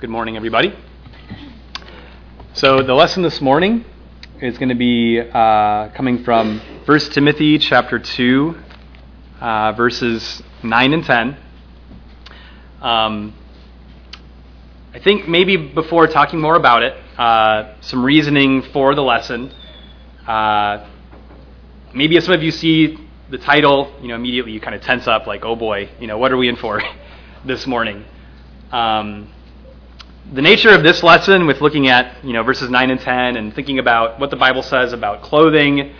Good morning, everybody. So the lesson this morning is going to be uh, coming from 1 Timothy chapter 2, uh, verses 9 and 10. Um, I think maybe before talking more about it, uh, some reasoning for the lesson. Uh, maybe as some of you see the title, you know, immediately you kind of tense up, like, oh boy, you know, what are we in for this morning? Um, the nature of this lesson, with looking at you know verses nine and ten, and thinking about what the Bible says about clothing,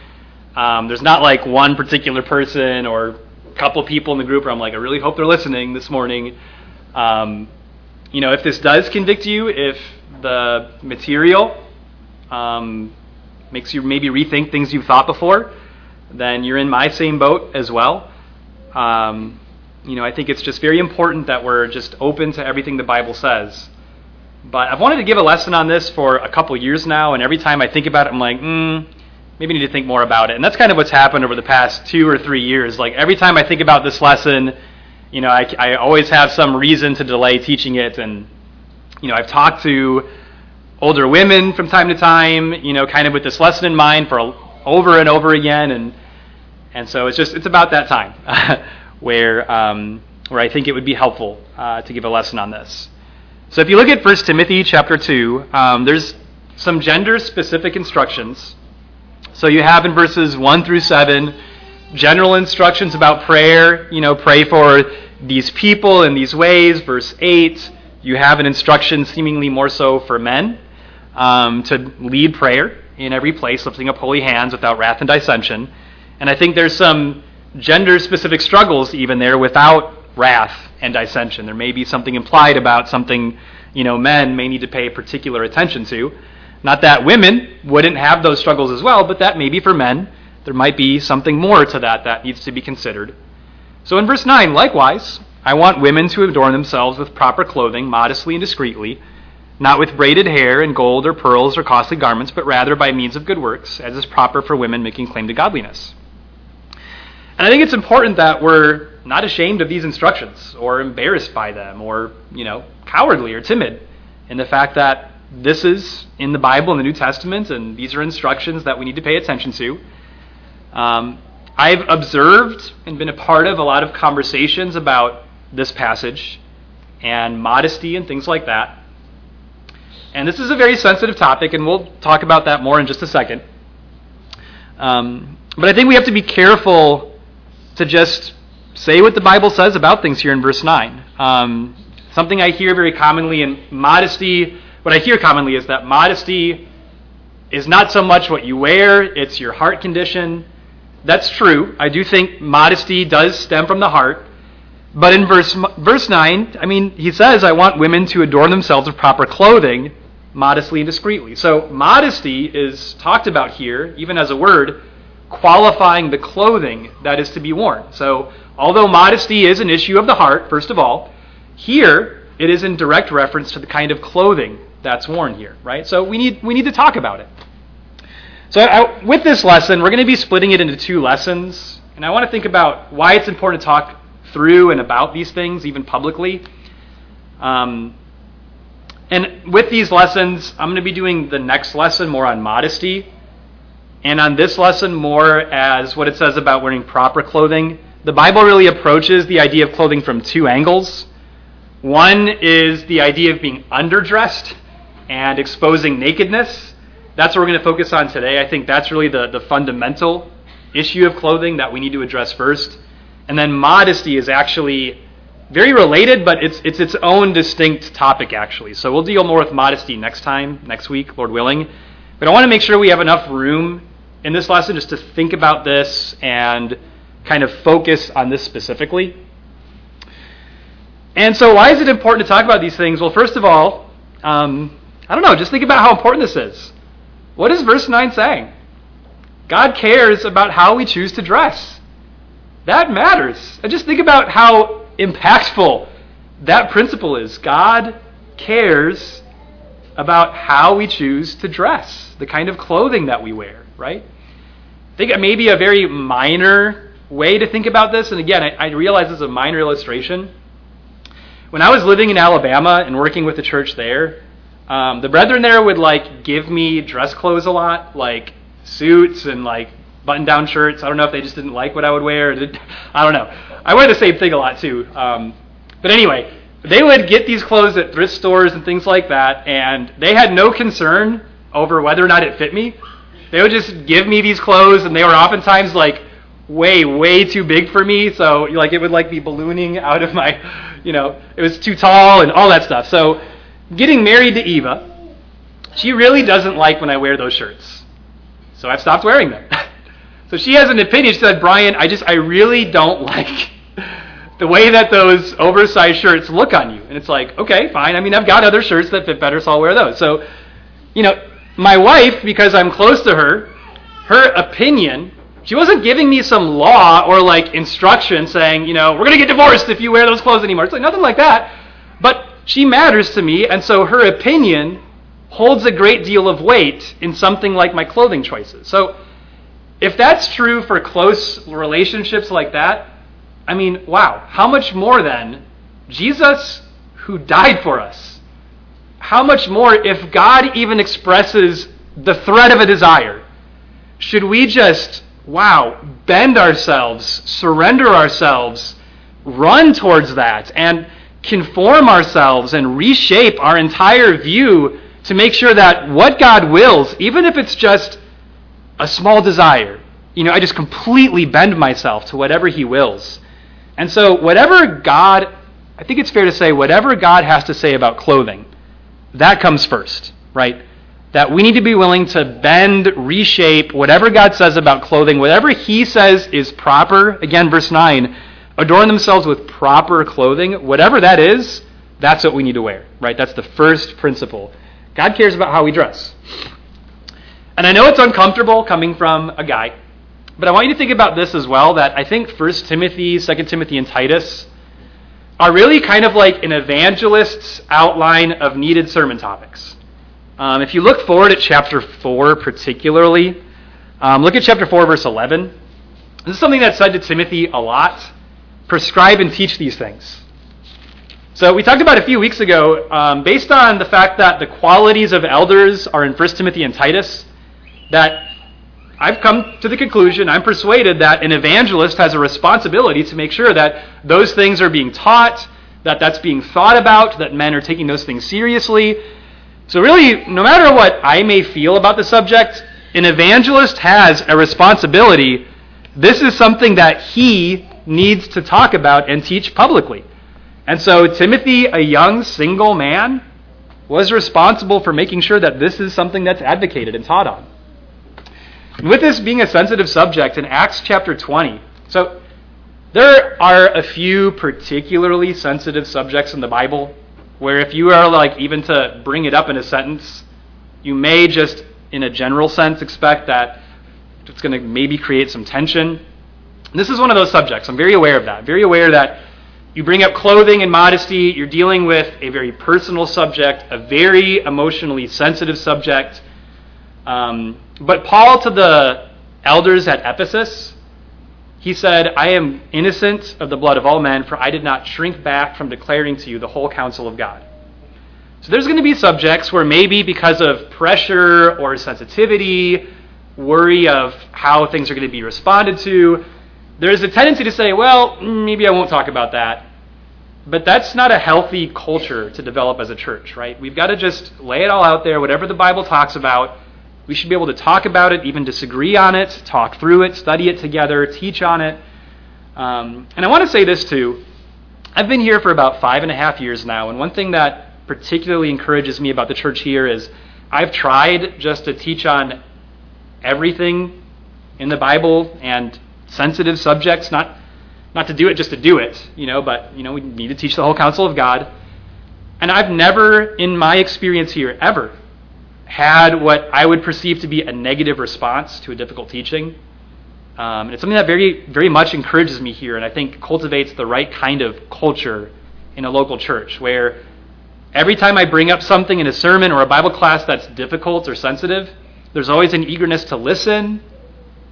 um, there's not like one particular person or a couple people in the group where I'm like, I really hope they're listening this morning. Um, you know, if this does convict you, if the material um, makes you maybe rethink things you've thought before, then you're in my same boat as well. Um, you know, I think it's just very important that we're just open to everything the Bible says. But I've wanted to give a lesson on this for a couple years now, and every time I think about it, I'm like, hmm, maybe I need to think more about it. And that's kind of what's happened over the past two or three years. Like every time I think about this lesson, you know, I, I always have some reason to delay teaching it. And, you know, I've talked to older women from time to time, you know, kind of with this lesson in mind for over and over again. And, and so it's just, it's about that time where, um, where I think it would be helpful uh, to give a lesson on this. So if you look at 1 Timothy chapter 2, um, there's some gender specific instructions. So you have in verses 1 through 7 general instructions about prayer. You know, pray for these people in these ways. Verse 8, you have an instruction seemingly more so for men um, to lead prayer in every place, lifting up holy hands without wrath and dissension. And I think there's some gender specific struggles even there without wrath and dissension. There may be something implied about something, you know, men may need to pay particular attention to. Not that women wouldn't have those struggles as well, but that maybe for men, there might be something more to that that needs to be considered. So in verse 9, likewise, I want women to adorn themselves with proper clothing, modestly and discreetly, not with braided hair and gold or pearls or costly garments, but rather by means of good works, as is proper for women making claim to godliness. And I think it's important that we're not ashamed of these instructions or embarrassed by them or, you know, cowardly or timid in the fact that this is in the Bible in the New Testament and these are instructions that we need to pay attention to. Um, I've observed and been a part of a lot of conversations about this passage and modesty and things like that. And this is a very sensitive topic, and we'll talk about that more in just a second. Um, but I think we have to be careful to just say what the Bible says about things here in verse 9. Um, something I hear very commonly in modesty, what I hear commonly is that modesty is not so much what you wear, it's your heart condition. That's true. I do think modesty does stem from the heart. But in verse, verse 9, I mean, he says, I want women to adorn themselves with proper clothing, modestly and discreetly. So modesty is talked about here, even as a word, qualifying the clothing that is to be worn. So Although modesty is an issue of the heart, first of all, here it is in direct reference to the kind of clothing that's worn here, right? So we need we need to talk about it. So I, with this lesson, we're going to be splitting it into two lessons, and I want to think about why it's important to talk through and about these things, even publicly. Um, and with these lessons, I'm going to be doing the next lesson more on modesty, and on this lesson more as what it says about wearing proper clothing the Bible really approaches the idea of clothing from two angles. One is the idea of being underdressed and exposing nakedness. That's what we're going to focus on today. I think that's really the, the fundamental issue of clothing that we need to address first. And then modesty is actually very related, but it's, it's its own distinct topic, actually. So we'll deal more with modesty next time, next week, Lord willing. But I want to make sure we have enough room in this lesson just to think about this and kind of focus on this specifically. And so, why is it important to talk about these things? Well, first of all, um, I don't know, just think about how important this is. What is verse 9 saying? God cares about how we choose to dress. That matters. And just think about how impactful that principle is. God cares about how we choose to dress, the kind of clothing that we wear, right? I think it may be a very minor way to think about this, and again, I, I realize this is a minor illustration. when I was living in Alabama and working with the church there, um, the brethren there would like give me dress clothes a lot, like suits and like button-down shirts. I don't know if they just didn't like what I would wear. I don't know. I wear the same thing a lot too. Um, but anyway, they would get these clothes at thrift stores and things like that, and they had no concern over whether or not it fit me. They would just give me these clothes, and they were oftentimes like way, way too big for me. So like it would like be ballooning out of my, you know, it was too tall and all that stuff. So getting married to Eva, she really doesn't like when I wear those shirts. So I've stopped wearing them. so she has an opinion. She said, Brian, I just, I really don't like the way that those oversized shirts look on you. And it's like, okay, fine. I mean, I've got other shirts that fit better, so I'll wear those. So, you know, my wife, because I'm close to her, her opinion, she wasn't giving me some law or like instruction saying, you know, we're going to get divorced if you wear those clothes anymore. It's like nothing like that. But she matters to me, and so her opinion holds a great deal of weight in something like my clothing choices. So, if that's true for close relationships like that, I mean, wow, how much more then Jesus who died for us? How much more if God even expresses the threat of a desire? Should we just, wow, bend ourselves, surrender ourselves, run towards that, and conform ourselves and reshape our entire view to make sure that what God wills, even if it's just a small desire, you know, I just completely bend myself to whatever He wills. And so, whatever God, I think it's fair to say, whatever God has to say about clothing, that comes first, right? That we need to be willing to bend, reshape whatever God says about clothing, whatever He says is proper. Again, verse 9 adorn themselves with proper clothing, whatever that is, that's what we need to wear, right? That's the first principle. God cares about how we dress. And I know it's uncomfortable coming from a guy, but I want you to think about this as well that I think 1 Timothy, 2 Timothy, and Titus are really kind of like an evangelist's outline of needed sermon topics. Um, if you look forward at chapter 4 particularly, um, look at chapter 4, verse 11. This is something that's said to Timothy a lot. Prescribe and teach these things. So we talked about a few weeks ago, um, based on the fact that the qualities of elders are in 1 Timothy and Titus, that I've come to the conclusion, I'm persuaded that an evangelist has a responsibility to make sure that those things are being taught, that that's being thought about, that men are taking those things seriously. So, really, no matter what I may feel about the subject, an evangelist has a responsibility. This is something that he needs to talk about and teach publicly. And so, Timothy, a young single man, was responsible for making sure that this is something that's advocated and taught on. With this being a sensitive subject in Acts chapter 20, so there are a few particularly sensitive subjects in the Bible where if you are like even to bring it up in a sentence, you may just in a general sense expect that it's going to maybe create some tension. This is one of those subjects. I'm very aware of that. Very aware that you bring up clothing and modesty, you're dealing with a very personal subject, a very emotionally sensitive subject. Um, but Paul, to the elders at Ephesus, he said, I am innocent of the blood of all men, for I did not shrink back from declaring to you the whole counsel of God. So there's going to be subjects where maybe because of pressure or sensitivity, worry of how things are going to be responded to, there's a tendency to say, well, maybe I won't talk about that. But that's not a healthy culture to develop as a church, right? We've got to just lay it all out there, whatever the Bible talks about, we should be able to talk about it, even disagree on it, talk through it, study it together, teach on it. Um, and I want to say this too. I've been here for about five and a half years now, and one thing that particularly encourages me about the church here is I've tried just to teach on everything in the Bible and sensitive subjects, not not to do it just to do it, you know, but you know, we need to teach the whole counsel of God. And I've never, in my experience here, ever had what I would perceive to be a negative response to a difficult teaching. Um, and it's something that very, very much encourages me here, and I think cultivates the right kind of culture in a local church, where every time I bring up something in a sermon or a Bible class that's difficult or sensitive, there's always an eagerness to listen,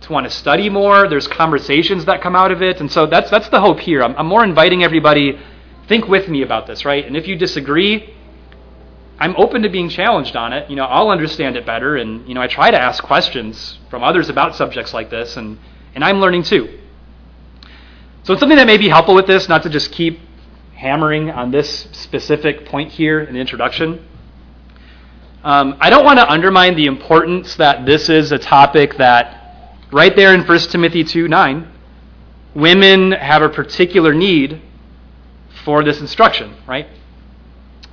to want to study more. There's conversations that come out of it, and so that's that's the hope here. I'm, I'm more inviting everybody think with me about this, right? And if you disagree, I'm open to being challenged on it. You know, I'll understand it better, and you know, I try to ask questions from others about subjects like this, and and I'm learning too. So it's something that may be helpful with this, not to just keep hammering on this specific point here in the introduction. Um, I don't want to undermine the importance that this is a topic that, right there in 1 Timothy 2 9, women have a particular need for this instruction, right?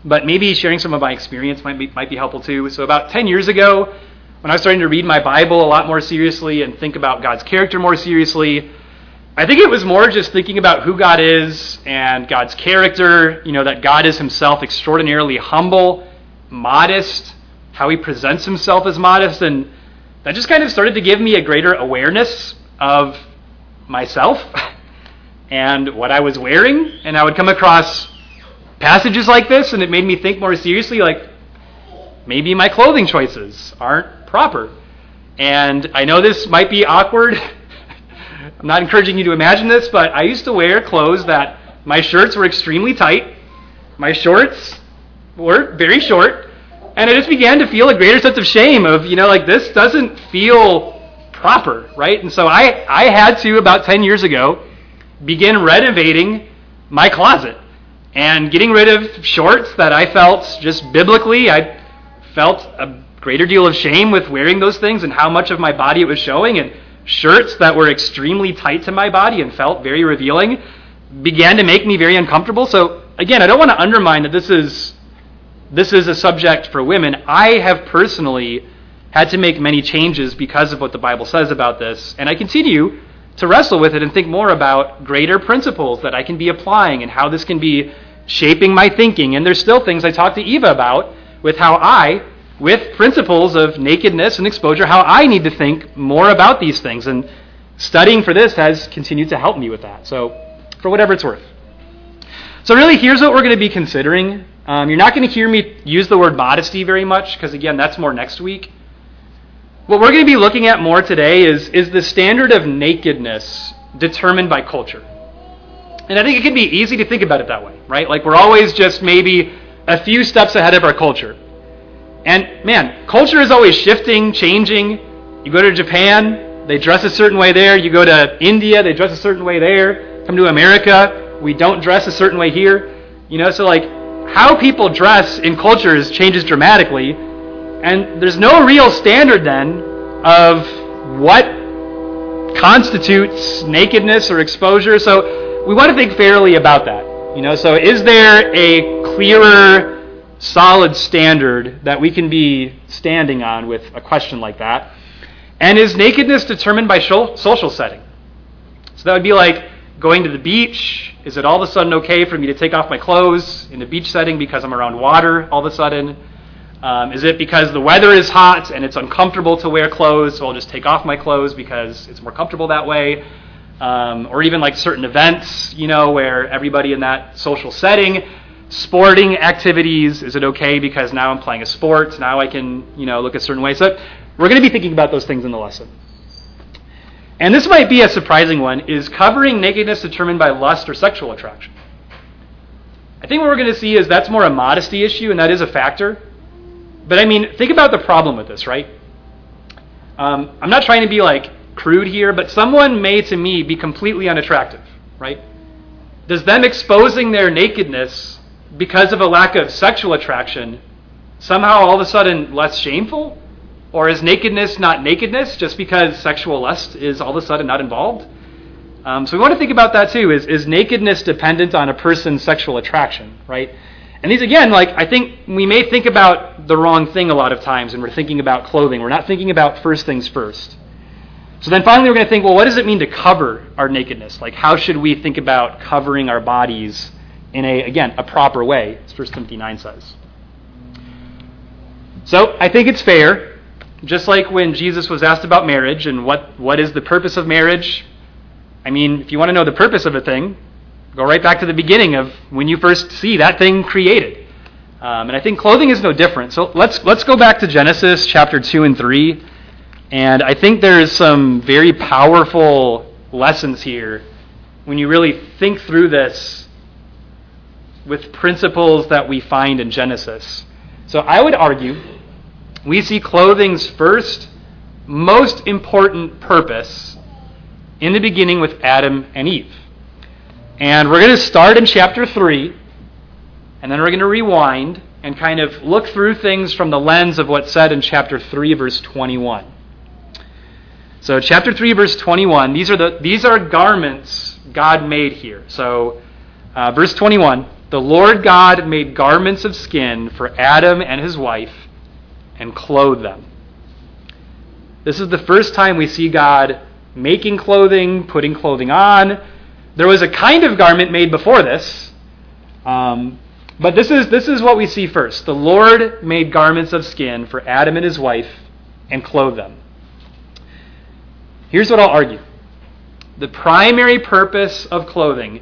But maybe sharing some of my experience might be, might be helpful too. So, about 10 years ago, when I was starting to read my Bible a lot more seriously and think about God's character more seriously, I think it was more just thinking about who God is and God's character, you know, that God is himself extraordinarily humble, modest, how he presents himself as modest, and that just kind of started to give me a greater awareness of myself and what I was wearing, and I would come across passages like this, and it made me think more seriously, like, maybe my clothing choices aren't proper. And I know this might be awkward I'm not encouraging you to imagine this, but I used to wear clothes that my shirts were extremely tight, my shorts were very short, and I just began to feel a greater sense of shame of, you know, like this doesn't feel proper, right? And so I, I had to, about 10 years ago, begin renovating my closet and getting rid of shorts that I felt just biblically, I felt a greater deal of shame with wearing those things and how much of my body it was showing. And shirts that were extremely tight to my body and felt very revealing began to make me very uncomfortable. So again, I don't want to undermine that this is this is a subject for women. I have personally had to make many changes because of what the Bible says about this, and I continue to wrestle with it and think more about greater principles that I can be applying and how this can be shaping my thinking. And there's still things I talked to Eva about with how I with principles of nakedness and exposure, how I need to think more about these things. And studying for this has continued to help me with that. So, for whatever it's worth. So, really, here's what we're going to be considering. Um, you're not going to hear me use the word modesty very much, because again, that's more next week. What we're going to be looking at more today is, is the standard of nakedness determined by culture. And I think it can be easy to think about it that way, right? Like we're always just maybe a few steps ahead of our culture. And man, culture is always shifting, changing. You go to Japan, they dress a certain way there. You go to India, they dress a certain way there. Come to America, we don't dress a certain way here. You know, so like how people dress in cultures changes dramatically. And there's no real standard then of what constitutes nakedness or exposure. So we want to think fairly about that. You know, so is there a clearer solid standard that we can be standing on with a question like that? And is nakedness determined by social setting? So that would be like going to the beach. Is it all of a sudden okay for me to take off my clothes in a beach setting because I'm around water all of a sudden? Um, is it because the weather is hot and it's uncomfortable to wear clothes, so I'll just take off my clothes because it's more comfortable that way? Um, or even like certain events, you know, where everybody in that social setting sporting activities. Is it okay because now I'm playing a sport? Now I can, you know, look a certain way. So we're going to be thinking about those things in the lesson. And this might be a surprising one is covering nakedness determined by lust or sexual attraction. I think what we're going to see is that's more a modesty issue, and that is a factor. But I mean, think about the problem with this, right? Um, I'm not trying to be like crude here, but someone may to me be completely unattractive, right? Does them exposing their nakedness because of a lack of sexual attraction, somehow all of a sudden less shameful? Or is nakedness not nakedness just because sexual lust is all of a sudden not involved? Um, so we want to think about that too. Is, is nakedness dependent on a person's sexual attraction, right? And these, again, like, I think we may think about the wrong thing a lot of times when we're thinking about clothing. We're not thinking about first things first. So then finally, we're going to think, well, what does it mean to cover our nakedness? Like, how should we think about covering our bodies in a, again, a proper way, as 1 Timothy 9 says. So I think it's fair, just like when Jesus was asked about marriage and what, what is the purpose of marriage. I mean, if you want to know the purpose of a thing, go right back to the beginning of when you first see that thing created. Um, and I think clothing is no different. So let's, let's go back to Genesis chapter 2 and 3. And I think there's some very powerful lessons here when you really think through this with principles that we find in Genesis. So I would argue we see clothing's first, most important purpose in the beginning with Adam and Eve. And we're going to start in chapter 3, and then we're going to rewind and kind of look through things from the lens of what's said in chapter 3, verse 21. So, chapter 3, verse 21, these are, the, these are garments God made here. So, uh, verse 21 The Lord God made garments of skin for Adam and his wife and clothed them. This is the first time we see God making clothing, putting clothing on. There was a kind of garment made before this. Um, but this is, this is what we see first. The Lord made garments of skin for Adam and his wife and clothed them. Here's what I'll argue the primary purpose of clothing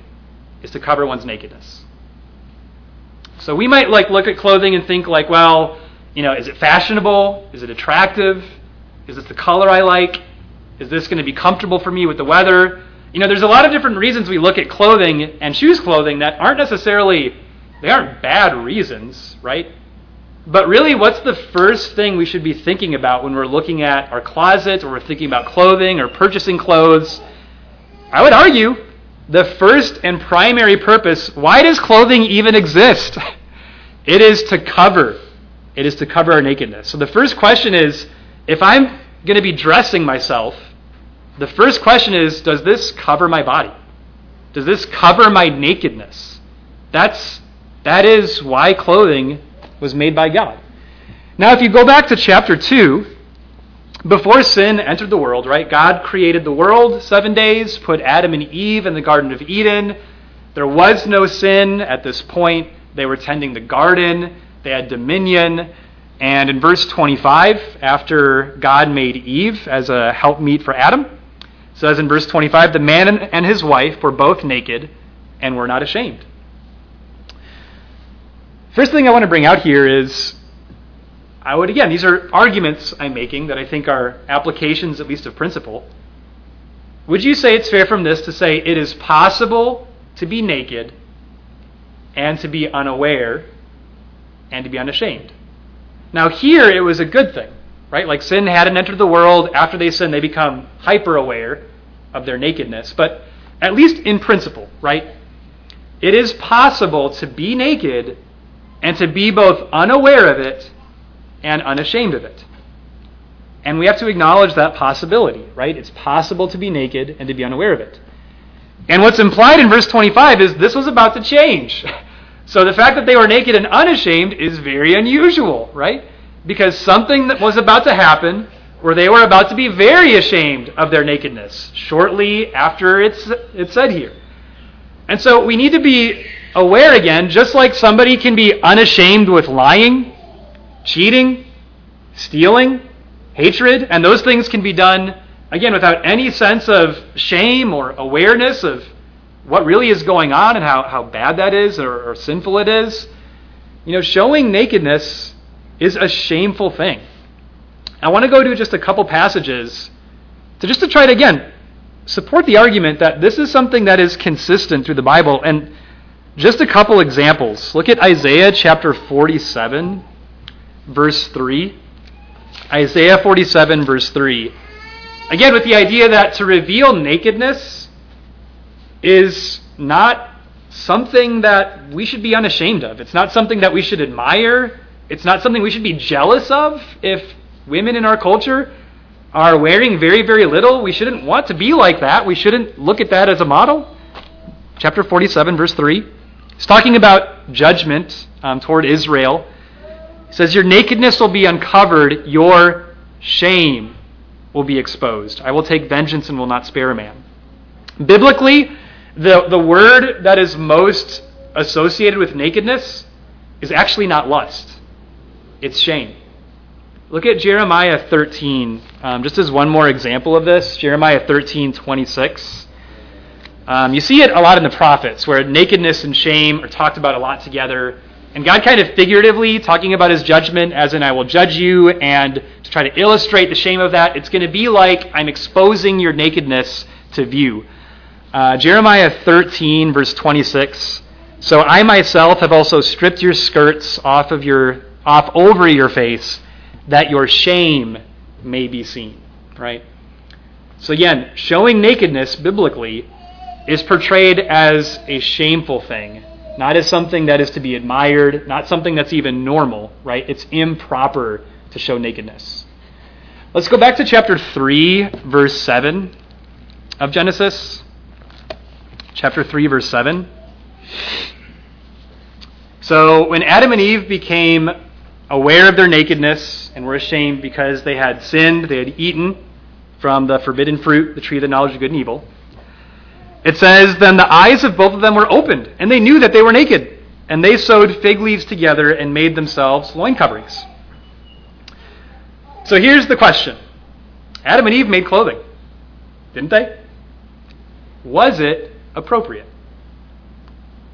is to cover one's nakedness. So we might like look at clothing and think like, well, you know, is it fashionable? Is it attractive? Is this the color I like? Is this going to be comfortable for me with the weather? You know, there's a lot of different reasons we look at clothing and choose clothing that aren't necessarily they aren't bad reasons, right? But really, what's the first thing we should be thinking about when we're looking at our closet or we're thinking about clothing or purchasing clothes? I would argue the first and primary purpose why does clothing even exist? It is to cover. It is to cover our nakedness. So the first question is if I'm going to be dressing myself, the first question is does this cover my body? Does this cover my nakedness? That's that is why clothing was made by God. Now if you go back to chapter 2, before sin entered the world, right? God created the world 7 days, put Adam and Eve in the garden of Eden. There was no sin at this point. They were tending the garden, they had dominion. And in verse 25, after God made Eve as a helpmeet for Adam, says in verse 25, the man and his wife were both naked and were not ashamed. First thing I want to bring out here is I would, again, these are arguments I'm making that I think are applications, at least of principle. Would you say it's fair from this to say it is possible to be naked and to be unaware and to be unashamed. Now, here it was a good thing, right? Like sin hadn't entered the world. After they sin, they become hyper aware of their nakedness. But at least in principle, right? It is possible to be naked and to be both unaware of it and unashamed of it. And we have to acknowledge that possibility, right? It's possible to be naked and to be unaware of it. And what's implied in verse 25 is this was about to change. So the fact that they were naked and unashamed is very unusual, right? Because something that was about to happen where they were about to be very ashamed of their nakedness shortly after it's, it's said here. And so we need to be aware again, just like somebody can be unashamed with lying, cheating, stealing, hatred, and those things can be done again, without any sense of shame or awareness of what really is going on and how, how bad that is or, or sinful it is, you know, showing nakedness is a shameful thing. I want to go to just a couple passages to just to try to again support the argument that this is something that is consistent through the Bible and just a couple examples. Look at Isaiah chapter 47 verse 3. Isaiah 47 verse 3. Again, with the idea that to reveal nakedness is not something that we should be unashamed of. It's not something that we should admire. It's not something we should be jealous of if women in our culture are wearing very, very little. We shouldn't want to be like that. We shouldn't look at that as a model. Chapter 47, verse 3. He's talking about judgment um, toward Israel. He says, Your nakedness will be uncovered, your shame will be exposed. I will take vengeance and will not spare a man. Biblically, the, the word that is most associated with nakedness is actually not lust, it's shame. Look at Jeremiah 13, um, just as one more example of this. Jeremiah 13, 26. Um, you see it a lot in the prophets, where nakedness and shame are talked about a lot together. And God kind of figuratively talking about his judgment, as in, I will judge you, and to try to illustrate the shame of that, it's going to be like I'm exposing your nakedness to view. Uh, Jeremiah 13, verse 26 So I myself have also stripped your skirts off of your off over your face that your shame may be seen, right? So again, showing nakedness biblically is portrayed as a shameful thing, not as something that is to be admired, not something that's even normal, right? It's improper to show nakedness. Let's go back to chapter 3, verse 7 of Genesis. Chapter 3, verse 7. So when Adam and Eve became aware of their nakedness and were ashamed because they had sinned, they had eaten from the forbidden fruit, the tree of the knowledge of good and evil, it says, Then the eyes of both of them were opened, and they knew that they were naked. And they sewed fig leaves together and made themselves loin coverings. So here's the question Adam and Eve made clothing, didn't they? Was it appropriate?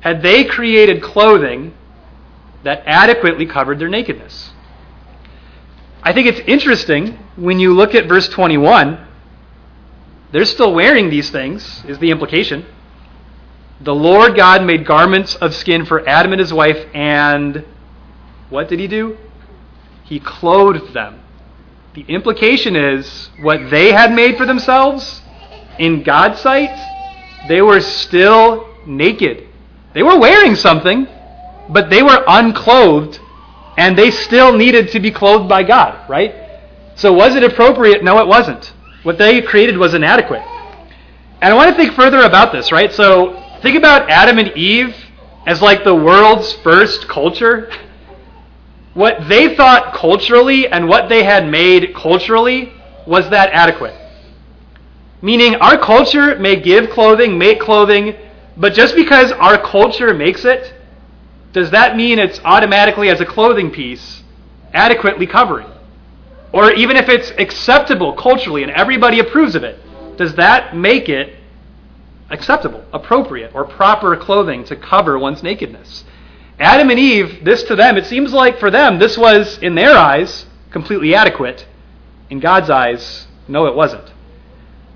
Had they created clothing that adequately covered their nakedness? I think it's interesting when you look at verse 21. They're still wearing these things, is the implication. The Lord God made garments of skin for Adam and his wife, and what did he do? He clothed them. The implication is what they had made for themselves, in God's sight, they were still naked. They were wearing something, but they were unclothed, and they still needed to be clothed by God, right? So was it appropriate? No, it wasn't. What they created was inadequate. And I want to think further about this, right? So think about Adam and Eve as like the world's first culture. What they thought culturally and what they had made culturally was that adequate. Meaning, our culture may give clothing, make clothing, but just because our culture makes it, does that mean it's automatically, as a clothing piece, adequately covering? Or even if it's acceptable culturally and everybody approves of it, does that make it acceptable, appropriate, or proper clothing to cover one's nakedness? Adam and Eve, this to them, it seems like for them, this was, in their eyes, completely adequate. In God's eyes, no, it wasn't.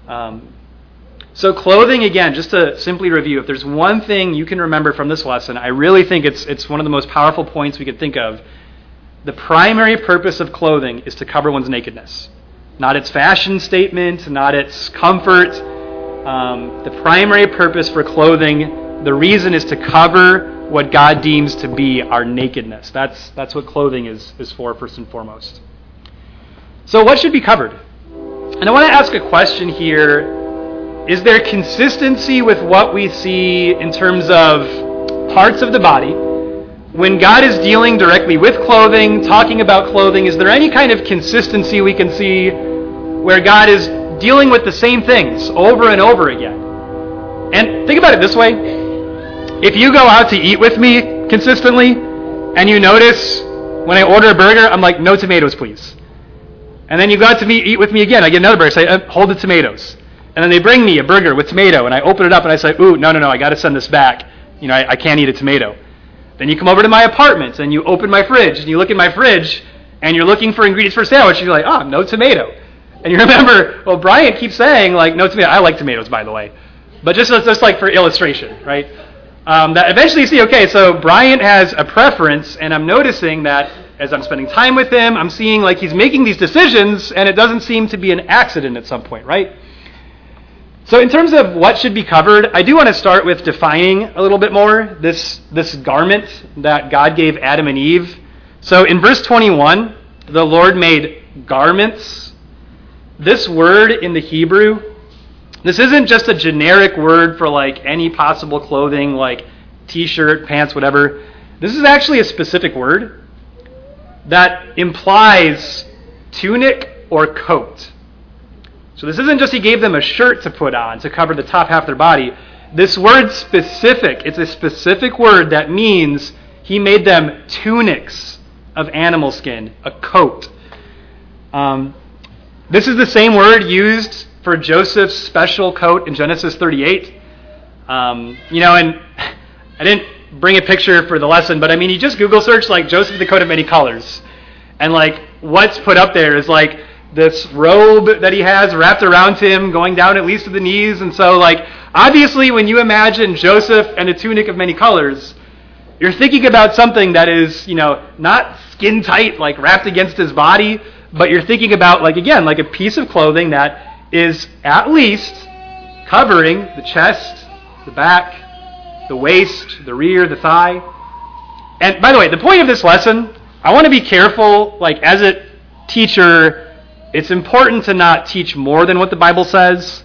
Um, so, clothing, again, just to simply review, if there's one thing you can remember from this lesson, I really think it's, it's one of the most powerful points we could think of. The primary purpose of clothing is to cover one's nakedness, not its fashion statement, not its comfort. Um, the primary purpose for clothing, the reason is to cover what God deems to be our nakedness. That's, that's what clothing is, is for, first and foremost. So, what should be covered? And I want to ask a question here. Is there consistency with what we see in terms of parts of the body? When God is dealing directly with clothing, talking about clothing, is there any kind of consistency we can see where God is dealing with the same things over and over again? And think about it this way if you go out to eat with me consistently and you notice when I order a burger, I'm like, no tomatoes, please. And then you go out to eat with me again. I get another burger. I say, hold the tomatoes. And then they bring me a burger with tomato, and I open it up and I say, ooh, no, no, no, I got to send this back. You know, I, I can't eat a tomato. Then you come over to my apartment and you open my fridge and you look in my fridge and you're looking for ingredients for a sandwich and you're like, oh, no tomato. And you remember, well, Brian keeps saying like no tomato. I like tomatoes, by the way, but just just like for illustration, right? Um, that eventually you see, okay, so Brian has a preference, and I'm noticing that as I'm spending time with him, I'm seeing like he's making these decisions, and it doesn't seem to be an accident at some point, right? So, in terms of what should be covered, I do want to start with defining a little bit more this, this garment that God gave Adam and Eve. So, in verse 21, the Lord made garments. This word in the Hebrew, this isn't just a generic word for like any possible clothing, like t shirt, pants, whatever. This is actually a specific word that implies tunic or coat. So this isn't just he gave them a shirt to put on to cover the top half of their body. This word specific, it's a specific word that means he made them tunics of animal skin, a coat. Um, this is the same word used for Joseph's special coat in Genesis 38. Um, you know, and I didn't bring a picture for the lesson, but I mean, you just Google search like Joseph the coat of many colors, and like what's put up there is like this robe that he has wrapped around him, going down at least to the knees. And so, like, obviously, when you imagine Joseph and a tunic of many colors, you're thinking about something that is, you know, not skin tight, like wrapped against his body, but you're thinking about, like, again, like a piece of clothing that is at least covering the chest, the back, the waist, the rear, the thigh. And by the way, the point of this lesson, I want to be careful, like, as a teacher, it's important to not teach more than what the Bible says.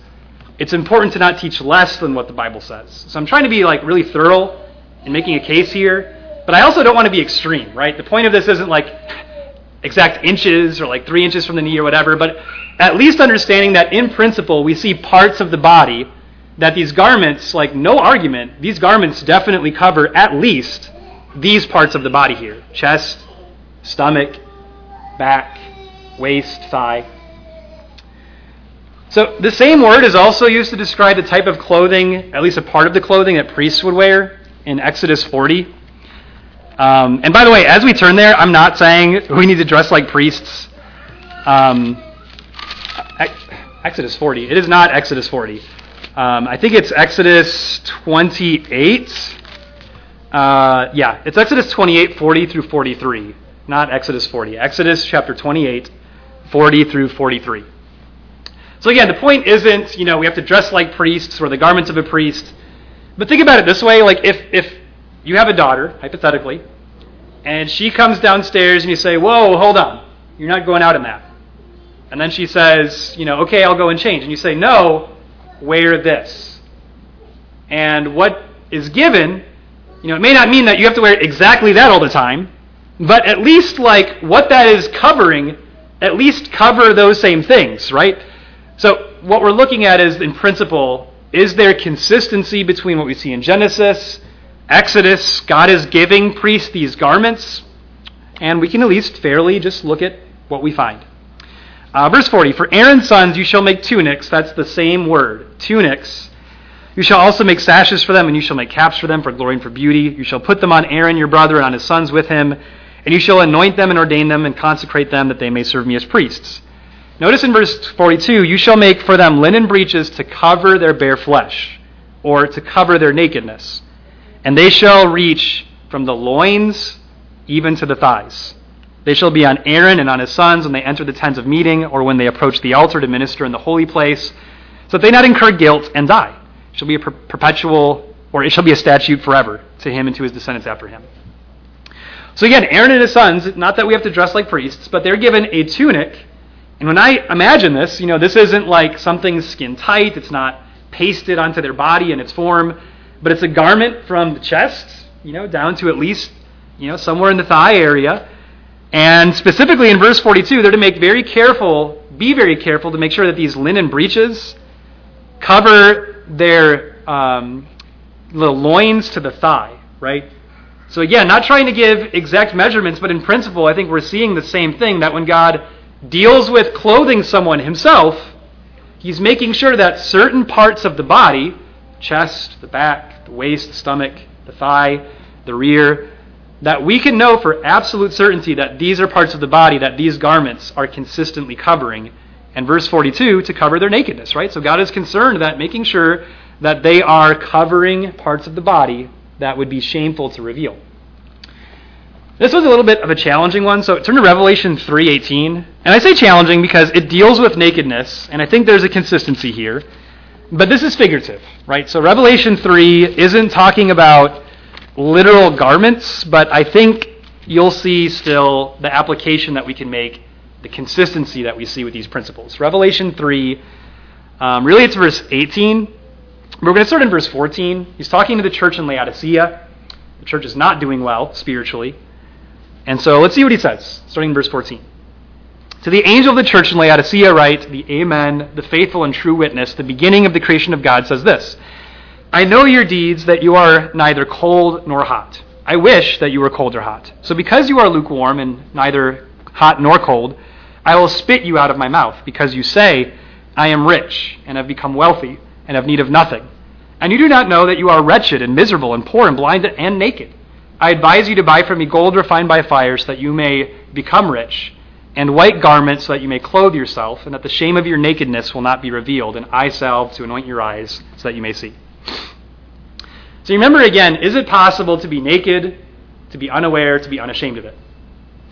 It's important to not teach less than what the Bible says. So I'm trying to be, like, really thorough in making a case here. But I also don't want to be extreme, right? The point of this isn't like exact inches or like three inches from the knee or whatever, but at least understanding that in principle we see parts of the body that these garments, like no argument, these garments definitely cover at least these parts of the body here chest, stomach, back, waist, thigh. So the same word is also used to describe the type of clothing, at least a part of the clothing that priests would wear in Exodus 40. Um, and by the way, as we turn there, I'm not saying we need to dress like priests. Um, Exodus 40. It is not Exodus 40. Um, I think it's Exodus 28. Uh, yeah, it's Exodus 28, 40 through 43, not Exodus 40. Exodus chapter 28, 40 through 43. So again, the point isn't, you know, we have to dress like priests or the garments of a priest. But think about it this way like, if, if you have a daughter, hypothetically, and she comes downstairs and you say, Whoa, hold on. You're not going out in that. And then she says, You know, okay, I'll go and change. And you say, No, wear this. And what is given, you know, it may not mean that you have to wear exactly that all the time, but at least, like, what that is covering, at least cover those same things, right? So, what we're looking at is, in principle, is there consistency between what we see in Genesis, Exodus? God is giving priests these garments, and we can at least fairly just look at what we find. Uh, verse 40 For Aaron's sons you shall make tunics. That's the same word, tunics. You shall also make sashes for them, and you shall make caps for them for glory and for beauty. You shall put them on Aaron your brother and on his sons with him, and you shall anoint them and ordain them and consecrate them that they may serve me as priests. Notice in verse 42, you shall make for them linen breeches to cover their bare flesh, or to cover their nakedness. And they shall reach from the loins even to the thighs. They shall be on Aaron and on his sons when they enter the tent of meeting, or when they approach the altar to minister in the holy place, so that they not incur guilt and die. It shall be a per- perpetual, or it shall be a statute forever to him and to his descendants after him. So again, Aaron and his sons, not that we have to dress like priests, but they're given a tunic and when I imagine this, you know, this isn't like something skin tight, it's not pasted onto their body in its form, but it's a garment from the chest, you know, down to at least, you know, somewhere in the thigh area. And specifically in verse 42, they're to make very careful, be very careful to make sure that these linen breeches cover their um, little loins to the thigh, right? So again, not trying to give exact measurements, but in principle, I think we're seeing the same thing that when God deals with clothing someone himself, he's making sure that certain parts of the body chest, the back, the waist, the stomach, the thigh, the rear that we can know for absolute certainty that these are parts of the body that these garments are consistently covering. And verse 42 to cover their nakedness, right? So God is concerned that making sure that they are covering parts of the body that would be shameful to reveal. This was a little bit of a challenging one, so turn to Revelation 3:18. And I say challenging because it deals with nakedness, and I think there's a consistency here. But this is figurative, right? So Revelation 3 isn't talking about literal garments, but I think you'll see still the application that we can make, the consistency that we see with these principles. Revelation 3, um, really it's verse 18. We're going to start in verse 14. He's talking to the church in Laodicea. The church is not doing well spiritually. And so let's see what he says, starting in verse 14. To the angel of the church in Laodicea, write, the Amen, the faithful and true witness, the beginning of the creation of God, says this I know your deeds, that you are neither cold nor hot. I wish that you were cold or hot. So because you are lukewarm and neither hot nor cold, I will spit you out of my mouth, because you say, I am rich and have become wealthy and have need of nothing. And you do not know that you are wretched and miserable and poor and blind and naked. I advise you to buy from me gold refined by fire so that you may become rich, and white garments so that you may clothe yourself, and that the shame of your nakedness will not be revealed, and eye salve to anoint your eyes so that you may see. So remember again, is it possible to be naked to be unaware, to be unashamed of it.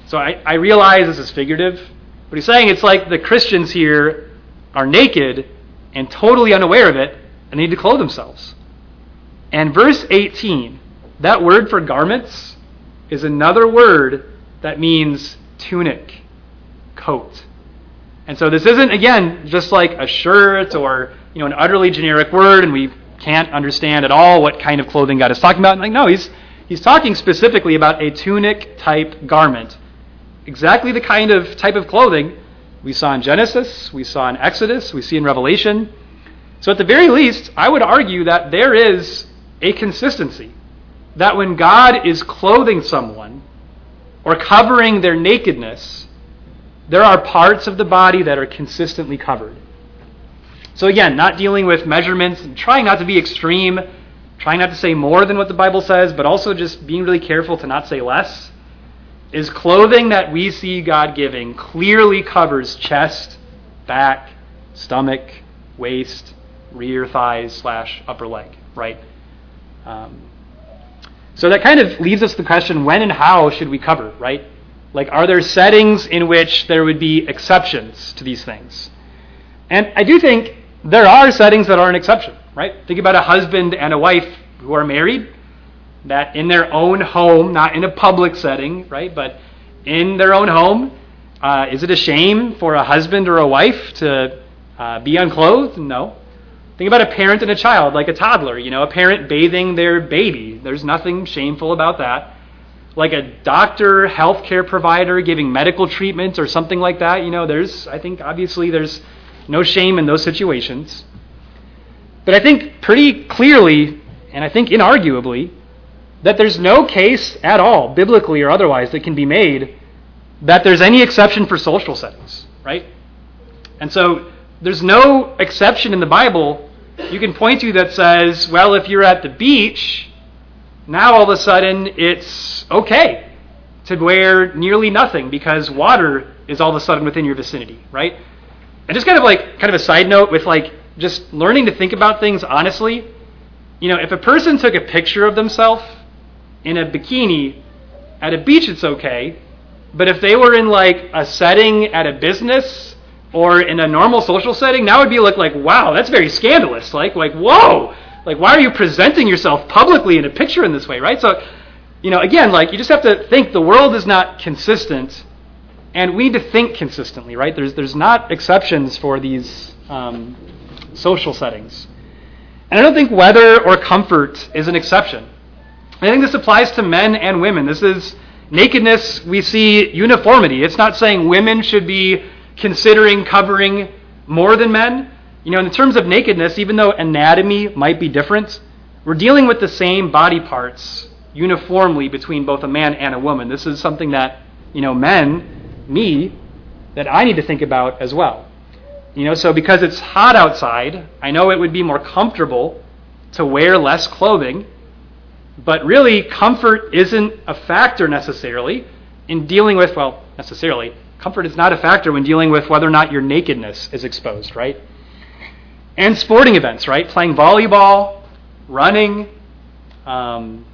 So I, I realize this is figurative, but he's saying it's like the Christians here are naked and totally unaware of it and need to clothe themselves. And verse 18, that word for garments is another word that means tunic, coat. And so this isn't, again, just like a shirt or you know, an utterly generic word, and we can't understand at all what kind of clothing God is talking about. Like, no, he's, he's talking specifically about a tunic type garment. Exactly the kind of type of clothing we saw in Genesis, we saw in Exodus, we see in Revelation. So, at the very least, I would argue that there is a consistency. That when God is clothing someone or covering their nakedness, there are parts of the body that are consistently covered. So, again, not dealing with measurements, and trying not to be extreme, trying not to say more than what the Bible says, but also just being really careful to not say less. Is clothing that we see God giving clearly covers chest, back, stomach, waist, rear thighs slash upper leg, right? Um, so that kind of leaves us the question when and how should we cover, right? Like, are there settings in which there would be exceptions to these things? And I do think there are settings that are an exception, right? Think about a husband and a wife who are married, that in their own home, not in a public setting, right, but in their own home, uh, is it a shame for a husband or a wife to uh, be unclothed? No. Think about a parent and a child, like a toddler, you know, a parent bathing their baby. There's nothing shameful about that. Like a doctor, healthcare provider giving medical treatment or something like that, you know, there's, I think, obviously, there's no shame in those situations. But I think pretty clearly, and I think inarguably, that there's no case at all, biblically or otherwise, that can be made that there's any exception for social settings, right? And so there's no exception in the Bible you can point to that says, well, if you're at the beach, now all of a sudden it's okay to wear nearly nothing because water is all of a sudden within your vicinity, right? And just kind of like kind of a side note with like just learning to think about things honestly. You know, if a person took a picture of themselves in a bikini at a beach, it's okay. But if they were in like a setting at a business or in a normal social setting, now would be look like, wow, that's very scandalous. Like, like, whoa, like, why are you presenting yourself publicly in a picture in this way, right? So, you know, again, like, you just have to think the world is not consistent, and we need to think consistently, right? There's, there's not exceptions for these um, social settings. And I don't think weather or comfort is an exception. I think this applies to men and women. This is nakedness, we see uniformity. It's not saying women should be considering covering more than men. You know, in terms of nakedness, even though anatomy might be different, we're dealing with the same body parts uniformly between both a man and a woman. This is something that, you know, men, me, that I need to think about as well. You know, so because it's hot outside, I know it would be more comfortable to wear less clothing, but really, comfort isn't a factor necessarily in dealing with, well, necessarily, Comfort is not a factor when dealing with whether or not your nakedness is exposed, right? And sporting events, right? Playing volleyball, running, um,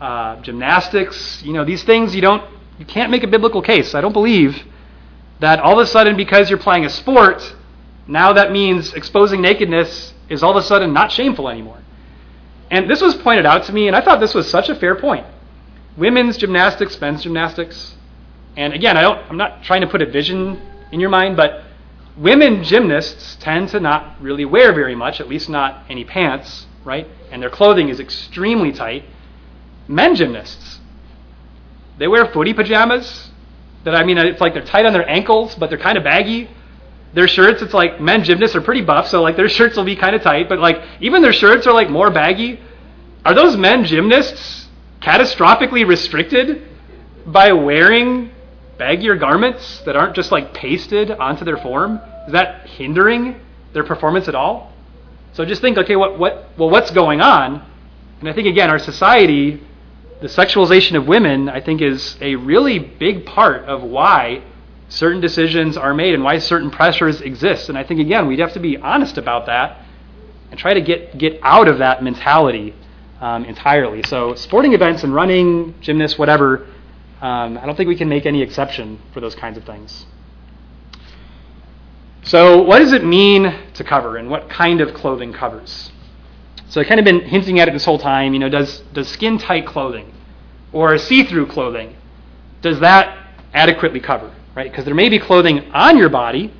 uh, gymnastics, you know, these things you don't, you can't make a biblical case. I don't believe that all of a sudden because you're playing a sport, now that means exposing nakedness is all of a sudden not shameful anymore. And this was pointed out to me, and I thought this was such a fair point. Women's gymnastics, men's gymnastics, and again, I don't, I'm not trying to put a vision in your mind, but women gymnasts tend to not really wear very much, at least not any pants, right? And their clothing is extremely tight. Men gymnasts, they wear footy pajamas that, I mean, it's like they're tight on their ankles, but they're kind of baggy. Their shirts, it's like men gymnasts are pretty buff, so like their shirts will be kind of tight, but like even their shirts are like more baggy. Are those men gymnasts catastrophically restricted by wearing baggier garments that aren't just like pasted onto their form? Is that hindering their performance at all? So just think, okay, what, what, well, what's going on? And I think, again, our society, the sexualization of women, I think, is a really big part of why certain decisions are made and why certain pressures exist. And I think, again, we'd have to be honest about that and try to get, get out of that mentality um, entirely. So, sporting events and running, gymnasts, whatever, um, I don't think we can make any exception for those kinds of things. So, what does it mean to cover, and what kind of clothing covers? So, I've kind of been hinting at it this whole time. You know, does does skin tight clothing or see through clothing does that adequately cover? Right? Because there may be clothing on your body,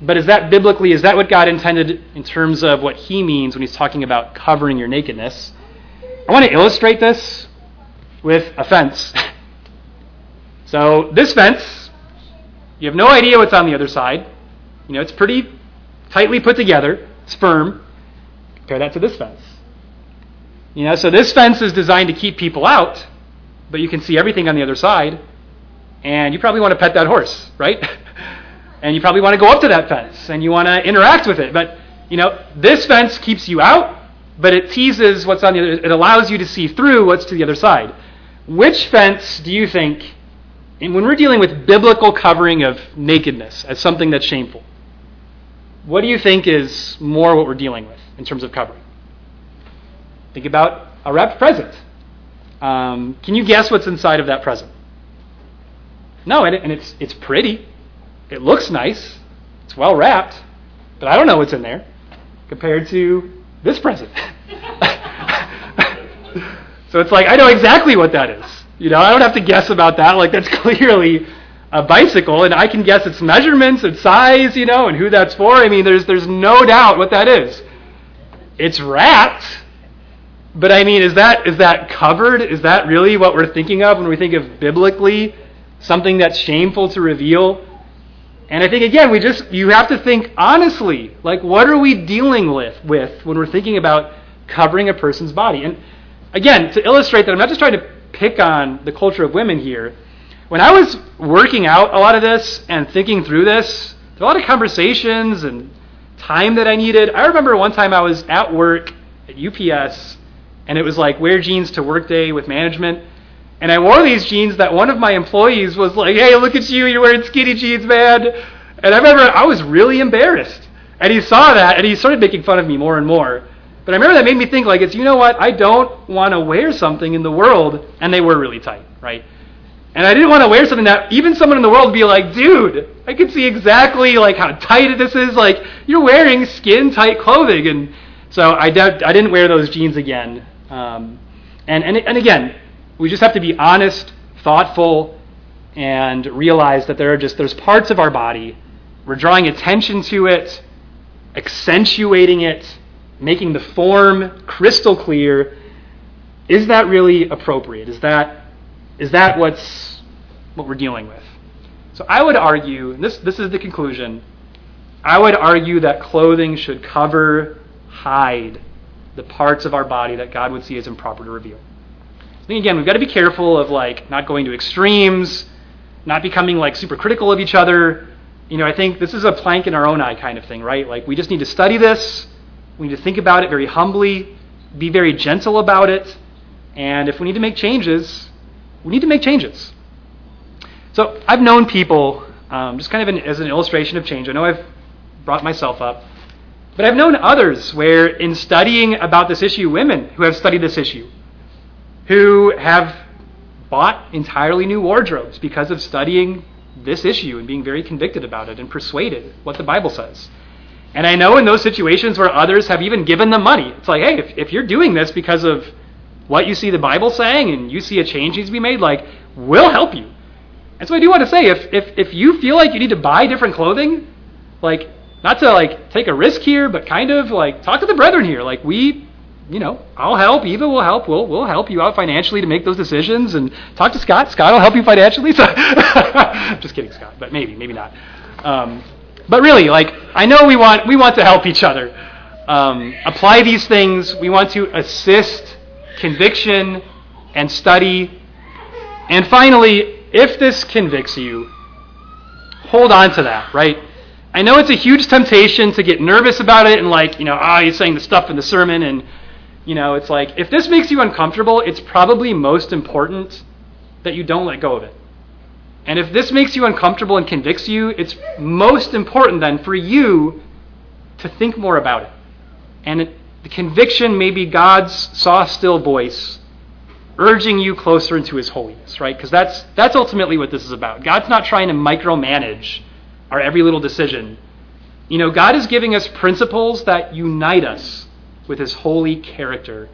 but is that biblically? Is that what God intended in terms of what He means when He's talking about covering your nakedness? I want to illustrate this with a fence. so this fence, you have no idea what's on the other side. You know, it's pretty tightly put together. It's firm. Compare that to this fence. You know, so this fence is designed to keep people out, but you can see everything on the other side. And you probably want to pet that horse, right? and you probably want to go up to that fence and you want to interact with it. But, you know, this fence keeps you out, but it teases what's on the other, it allows you to see through what's to the other side. Which fence do you think, and when we're dealing with biblical covering of nakedness as something that's shameful, what do you think is more what we're dealing with in terms of covering? Think about a wrapped present. Um, can you guess what's inside of that present? No, and, it, and it's it's pretty. It looks nice. It's well wrapped, but I don't know what's in there compared to this present. so it's like I know exactly what that is. You know, I don't have to guess about that. Like that's clearly a bicycle, and I can guess its measurements, its size, you know, and who that's for. I mean, there's there's no doubt what that is. It's wrapped, but I mean, is that is that covered? Is that really what we're thinking of when we think of biblically something that's shameful to reveal? And I think again, we just you have to think honestly, like what are we dealing with with when we're thinking about covering a person's body? And again, to illustrate that I'm not just trying to pick on the culture of women here. When I was working out a lot of this and thinking through this, there a lot of conversations and time that I needed. I remember one time I was at work at UPS and it was like wear jeans to work day with management. And I wore these jeans that one of my employees was like, hey, look at you, you're wearing skinny jeans, man. And I remember I was really embarrassed. And he saw that and he started making fun of me more and more. But I remember that made me think, like, it's, you know what? I don't want to wear something in the world. And they were really tight, right? And I didn't want to wear something that even someone in the world would be like, dude, I can see exactly like how tight this is. Like, you're wearing skin tight clothing. And so I, de- I didn't wear those jeans again. Um, and, and, and again, we just have to be honest, thoughtful, and realize that there are just there's parts of our body we're drawing attention to it, accentuating it, making the form crystal clear. Is that really appropriate? Is that is that what's what we're dealing with? So I would argue, and this this is the conclusion. I would argue that clothing should cover, hide the parts of our body that God would see as improper to reveal. I think again, we've got to be careful of like not going to extremes, not becoming like super critical of each other. You know, I think this is a plank in our own eye kind of thing, right? Like we just need to study this. We need to think about it very humbly, be very gentle about it, and if we need to make changes, we need to make changes. So I've known people, um, just kind of an, as an illustration of change. I know I've brought myself up, but I've known others where, in studying about this issue, women who have studied this issue, who have bought entirely new wardrobes because of studying this issue and being very convicted about it and persuaded what the Bible says. And I know in those situations where others have even given them money, it's like, hey, if, if you're doing this because of what you see the Bible saying and you see a change needs to be made, like, we'll help you. And so I do want to say, if, if, if you feel like you need to buy different clothing, like, not to like take a risk here, but kind of like talk to the brethren here. Like we you know, I'll help. Eva will help. We'll, we'll help you out financially to make those decisions. And talk to Scott. Scott will help you financially. So, just kidding, Scott. But maybe, maybe not. Um, but really, like, I know we want we want to help each other. Um, apply these things. We want to assist conviction and study. And finally, if this convicts you, hold on to that. Right. I know it's a huge temptation to get nervous about it and like, you know, ah, oh, you're saying the stuff in the sermon and you know, it's like if this makes you uncomfortable, it's probably most important that you don't let go of it. And if this makes you uncomfortable and convicts you, it's most important then for you to think more about it. And The conviction may be God's soft, still voice urging you closer into his holiness, right? Because that's, that's ultimately what this is about. God's not trying to micromanage our every little decision. You know, God is giving us principles that unite us with his holy character.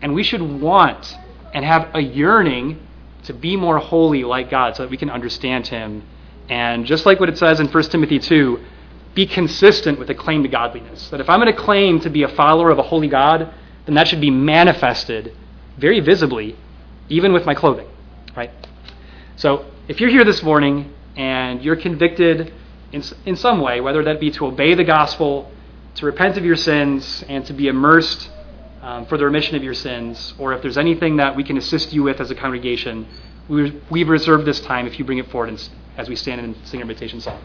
And we should want and have a yearning to be more holy like God so that we can understand him. And just like what it says in 1 Timothy 2, be consistent with a claim to godliness. That if I'm going to claim to be a follower of a holy God, then that should be manifested very visibly, even with my clothing, right? So if you're here this morning and you're convicted in, in some way, whether that be to obey the gospel, to repent of your sins, and to be immersed um, for the remission of your sins, or if there's anything that we can assist you with as a congregation, we, we've reserved this time if you bring it forward as we stand and sing our invitation song.